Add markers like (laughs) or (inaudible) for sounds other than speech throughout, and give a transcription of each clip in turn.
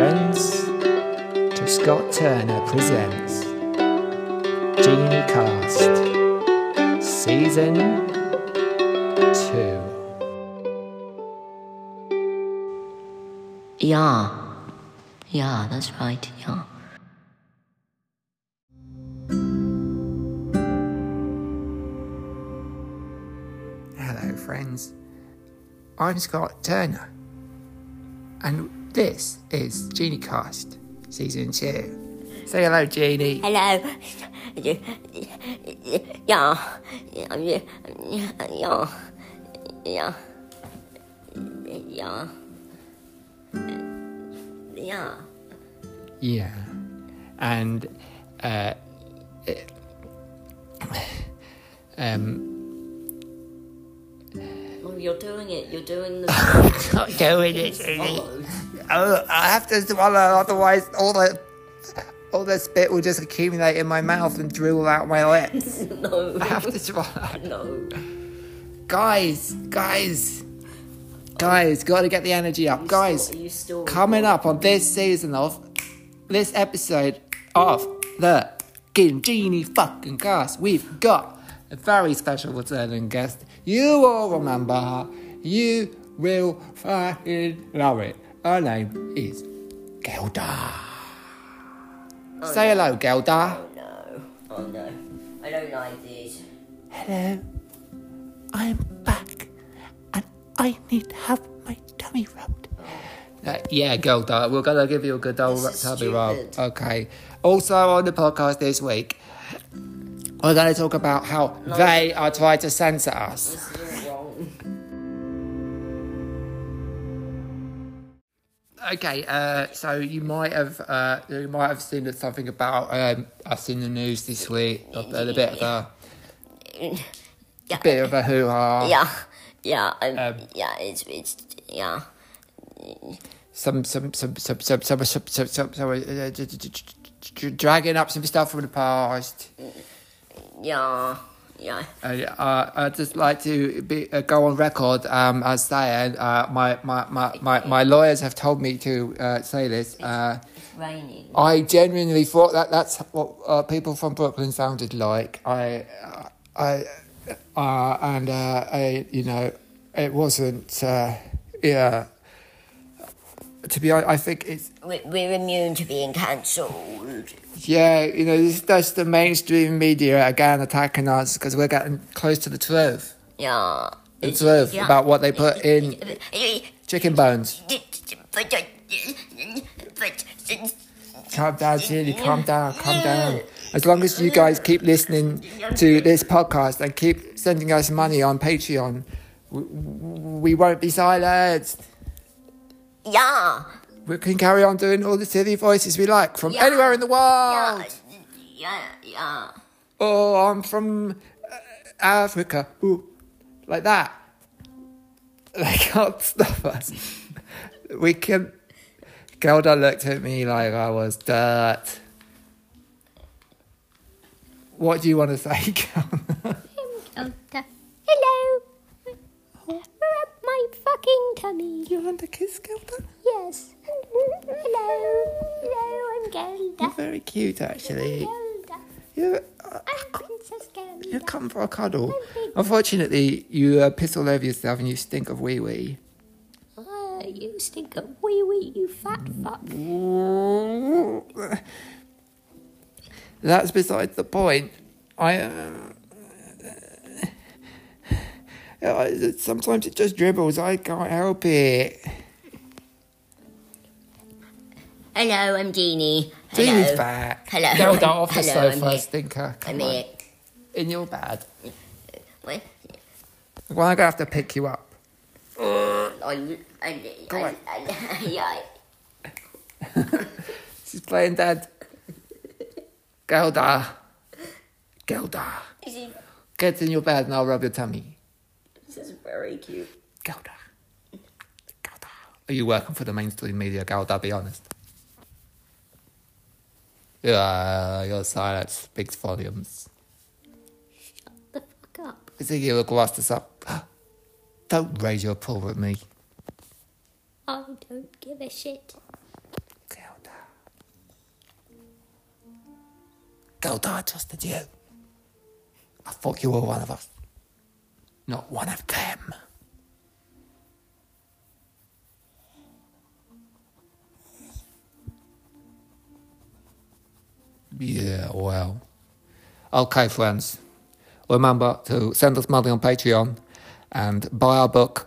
friends, to Scott Turner presents Genie Cast Season 2. Yeah. Yeah, that's right. Yeah. Hello, friends. I'm Scott Turner, and this is GenieCast Season 2. Say hello, Genie. Hello. Yeah. Yeah. Yeah. Yeah. Yeah. Yeah. Yeah. And, uh, um, you're doing it. You're doing the. (laughs) I'm not doing it. Oh, I have to swallow, otherwise all the all the spit will just accumulate in my mouth and drool out my lips. (laughs) no. I have to swallow. No. Guys, guys, guys, got to get the energy up, guys. You still Coming up on this season of this episode of the Genie fucking cast, we've got a very special returning guest. You all remember her. You will fucking love it. Her name is Gelda. Say hello, Gelda. Oh no. Oh no. I don't like this. Hello. I'm back and I need to have my tummy rubbed. Uh, yeah, Gelda, we're going to give you a good old This is tummy rub. Okay. Also on the podcast this week, we're going to talk about how they are trying to censor us. Okay, uh, so you might have uh, you might have seen something about um, us in the news this week. A, a bit of a, yeah. bit of a hoo ha. Yeah, yeah, um, um, yeah. It's it's yeah. Some some some some some some some some, some, some uh, dragging up some stuff from the past. Yeah. Yeah. Uh, uh, I'd just like to be, uh, go on record um, as saying uh, my, my, my, my, my lawyers have told me to uh, say this. Uh, raining. I genuinely thought that that's what uh, people from Brooklyn sounded like. I, I, uh, and uh, I, you know, it wasn't. Uh, yeah. To be honest, I think it's We- We're immune to being cancelled. Yeah, you know, this, that's the mainstream media again attacking us because we're getting close to the truth. Yeah. The truth Yeah. about what they put in chicken bones. But, but, Calm down, Julie, calm down, calm down. As long as you guys keep listening to this podcast and keep sending us money on Patreon, we, we won't be silenced. Yeah. We can carry on doing all the silly voices we like from Yeah. anywhere in the Yeah. world. Yeah. Yeah. Oh, I'm from uh, Africa. Ooh, like that. (laughs) They can't stop us. (laughs) We can. Gelda looked at me like I was dirt. What do you want to say, (laughs) Gelda? Tummy. You want a kiss, Gelda? Yes. Hello. Hello, I'm You're very cute, actually. Gelda. You, uh, I'm Princess you Gelda. come for a cuddle. Unfortunately, you uh, piss all over yourself and you stink of wee wee. Oh, you stink of wee wee, you fat fuck. That's besides the point. I. Uh, Uh, sometimes it just dribbles. I can't help it. Hello, I'm Jeannie. Jeannie's Hello. back. Hello. Get off the Hello, I'm sofa, stinker. Come I'm on. here. In your bed. What? Well, I'm gonna have to pick you up. I, I, I, Go on. I, yeah. (laughs) She's playing dead. Gelda. Gelda. This is, Get in your bed and I'll rub your tummy is very cute. Gouda. Gouda. Are you working for the mainstream media, Gouda? Be honest. Yeah, your silence speaks volumes. Shut the fuck up. Is it you who glassed us up? don't raise your paw at me. I don't give a shit. Gouda. Gouda, I trusted you. I thought you were one of us not one of them. Yeah, well. Okay, friends. Remember to send us money on Patreon and buy our book,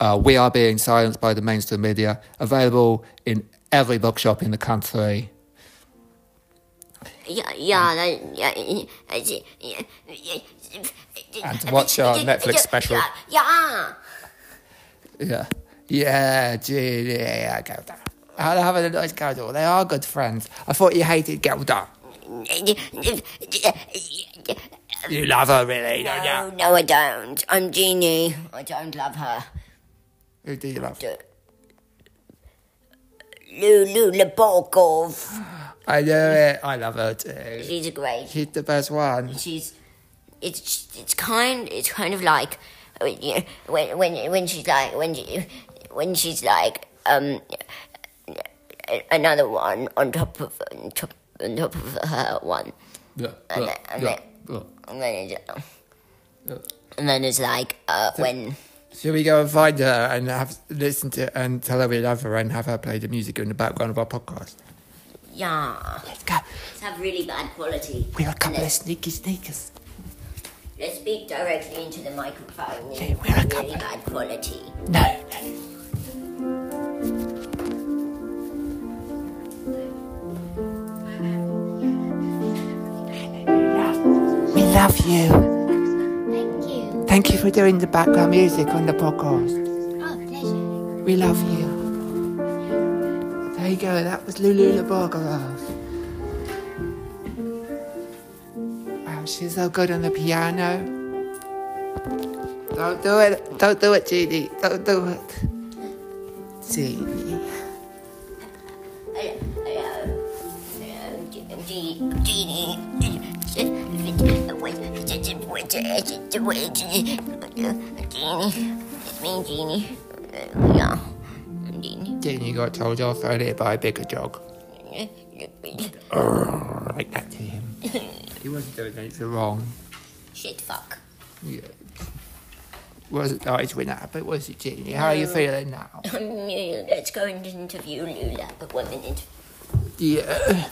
uh, We Are Being Silenced by the Mainstream Media, available in every bookshop in the country. Yeah, yeah. And to watch our Netflix special. Yeah, yeah. Yeah. Yeah, gee, yeah, Gelda. I'll have a nice Gelda. They are good friends. I thought you hated Gelda. You love her, really, don't No, you? no, I don't. I'm Jeannie. I don't love her. Who do you love? Lulu Nabokov. I know it. I love her too. She's great. She's the best one. She's it's it's kind it's kind of like uh, when when when she's like when she, when she's like um another one on top of on top, on top of her one Yeah, and then, and then, and then it's, uh, and then it's like uh, when Should we go and find her and have listen to and tell her we love her and have her play the music in the background of our podcast? Yeah Let's go. it's have really bad quality. We're a couple of sneaky sneakers. Let's speak directly into the microphone. Yeah, we're a couple. really bad quality. No, no. We love you. Thank you. Thank you for doing the background music on the podcast. Oh, pleasure. We love you. There you go, that was Lulu Laborgarov. Wow, she's so good on the piano. Don't do it. Don't do it, Jeannie. Don't do it. Jeannie. Genie. It's me, Genie. Yeah. Genie. Jeannie got told off earlier by a bigger dog. Like that to him. he wasn't doing anything wrong. Shit, fuck. Yeah. Wasn't nice when that happened, was it, Jeannie? How are you mm. feeling now? (laughs) Let's go and interview Lula for one minute. Yeah.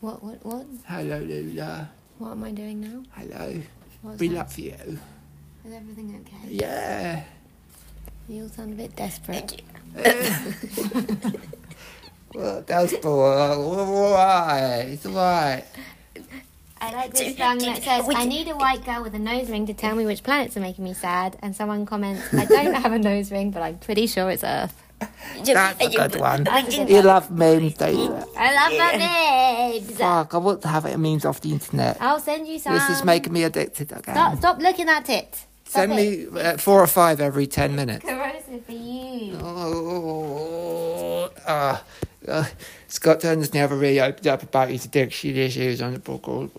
What, what, what? Hello, Lula. What am I doing now? Hello. What's We that? love you. Is everything okay? Yeah. You sound a bit desperate. Thank you. (laughs) Well, that's all right. It's all right. I like this song that says, I need a white girl with a nose ring to tell me which planets are making me sad. And someone comments, I (laughs) don't have a nose ring, but I'm pretty sure it's Earth. That's a good one. That's a good You one. love memes, don't you? I love my babes. Fuck, I want to have it memes off the internet. I'll send you some. This is making me addicted again. Stop, stop looking at it. Stop Send it. me uh, four or five every ten minutes. Corrosive for you. Oh, uh, uh, Scott Turner's never really opened up about his addiction issues on the book. Well,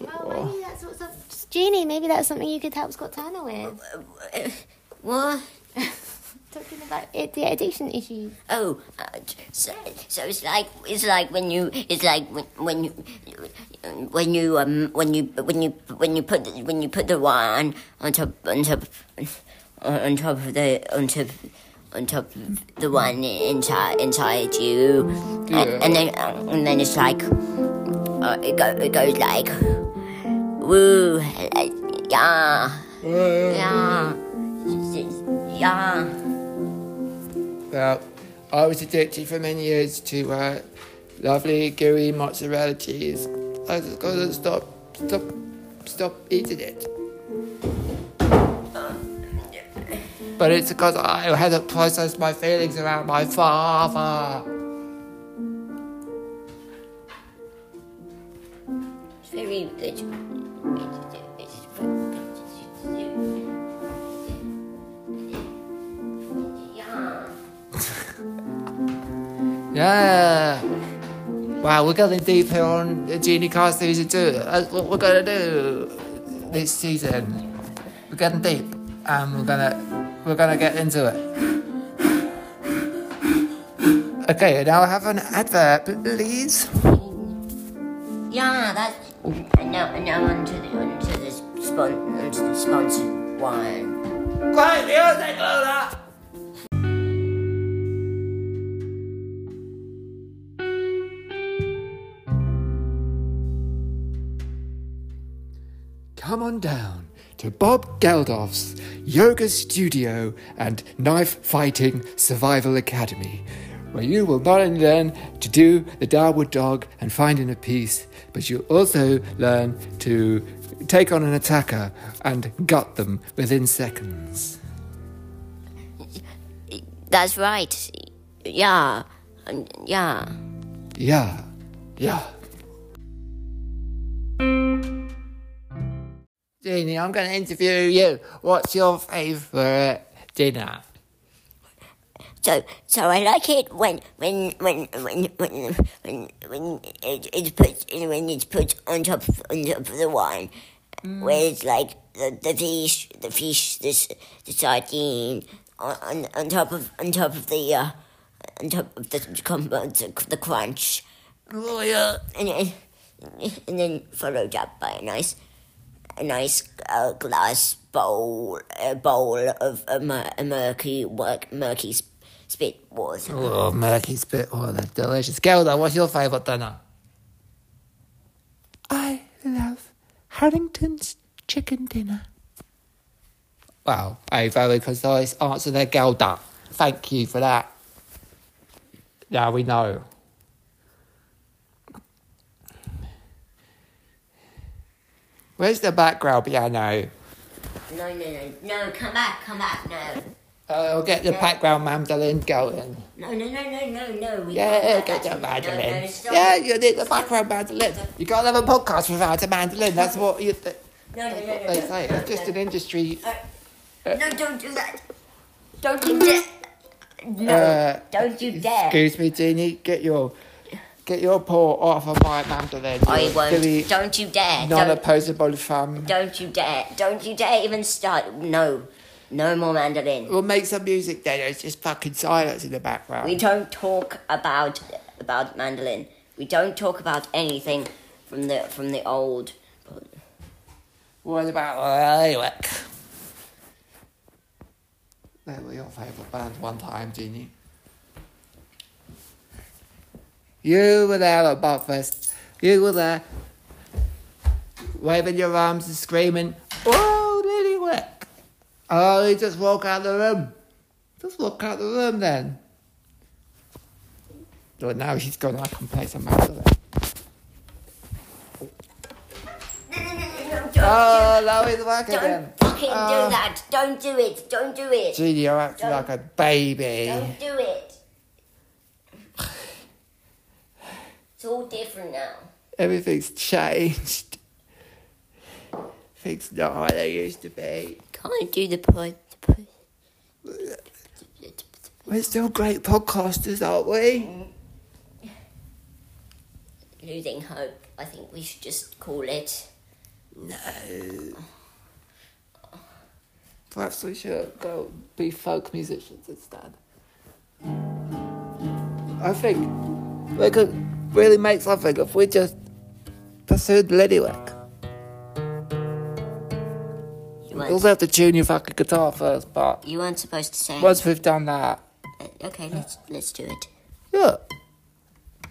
maybe that's what's up. Jeannie, maybe that's something you could help Scott Turner with. What? Talking about it, the addiction issues. Oh, uh, so, so it's like it's like when you it's like when, when you when you um when you when you when you put when you put the wine on top on top on top of the on top on top of the one inside inside you. And, and then uh, and then it's like uh, it go it goes like woo like, yeah. Yeah. Yeah. Well, I was addicted for many years to uh, lovely gooey mozzarella cheese. I just gotta stop, stop, stop eating it. But it's because I hadn't processed my feelings around my father. Very it's, Yeah. Wow, we're going deep here on the Genie Cast Season 2. That's what we're gonna do this season. We're getting deep and we're gonna we're gonna get into it. Okay, now I have an advert, please. Yeah, that's and now and now onto the onto the spon onto the sponsored one. Quiet music, Lola! On down to Bob Geldof's Yoga Studio and Knife Fighting Survival Academy, where you will not only learn to do the downward dog and find inner peace, but you'll also learn to take on an attacker and gut them within seconds. That's right. Yeah, yeah. Yeah, yeah. Jeannie, I'm going to interview you. What's your favourite dinner? So so I like it when when when when when when when it, it's put when it's put on top of, on top of the wine, where it's like the, the fish the fish this the sardine on, on on top of on top of the uh on top of the the, the crunch, Oh, yeah. and then and then followed up by a nice a nice uh, glass bowl a bowl of a, mur- a murky work murky sp- spit water. Oh, murky spit. Oh, that's delicious. Gelda, what's your favourite dinner? I love Harrington's chicken dinner. Wow, a very concise answer there, Gelda. Thank you for that. Now we know. Where's the background piano? No, no, no, no! Come back, come back! No, Uh, I'll get the background mandolin going. no, no, no, no, no, no! We Yeah, get the mandolin. No, no, stop. yeah, you need the background mandolin. You can't have a podcast without a mandolin. That's what you. Th- no, no, no, no, no, say. no, It's just no. an industry. No, don't do that! Don't you dare! No, Uh, don't you dare! Excuse me, Jeannie. Get your get your paw off of my mandolin. I won't. silly, Don't you dare! Don't, Non-opposable thumb. don't you dare! Don't you dare even start! No, no more mandolin. We'll make some music then. It's just fucking silence in the background. We don't talk about about mandolin. We don't talk about anything from the from the old. What about Lilac? They were your favourite band one time, Jeannie. You were there at Buffest. You were there. Waving your arms and screaming, Oh, did he work? Oh, he just walk out the room. Just walk out the room then. But now she's gone, I can play some. Don't, Oh, now he's back don't again. fucking Oh. do ah. that! Don't do it! Don't do it! Jeannie, you're acting Don't- like a baby. Don't do it! It's all different now. Everything's changed. Things not how they used to be. Can't do the point. The point. We're still great podcasters, aren't we? Losing hope. I think we should just call it. No. Perhaps we should go be folk musicians instead. I think we could really make something if we just pursued Lidiwick. You We'll weren't, have to tune your fucking guitar first, but you weren't supposed to say. once we've done that, Uh, Okay, let's let's do it. Yeah.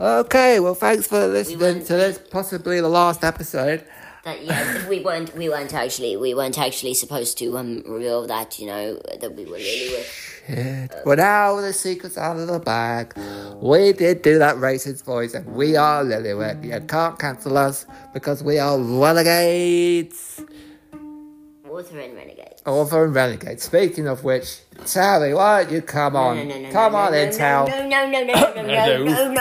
Okay, well, thanks for listening won't- to this, possibly the last episode. That yeah, (laughs) we weren't we weren't actually we weren't actually supposed to um reveal that you know that we were really with head. But now the secrets out of the bag. We did do that racist voice, and we are Lillywet. You can't cancel us because we are renegades. Author and renegades. Author and renegades. Speaking of which, Sally, why don't you come on? No, no, no, come on, Intel. No, no, no, no, no, no, no, no.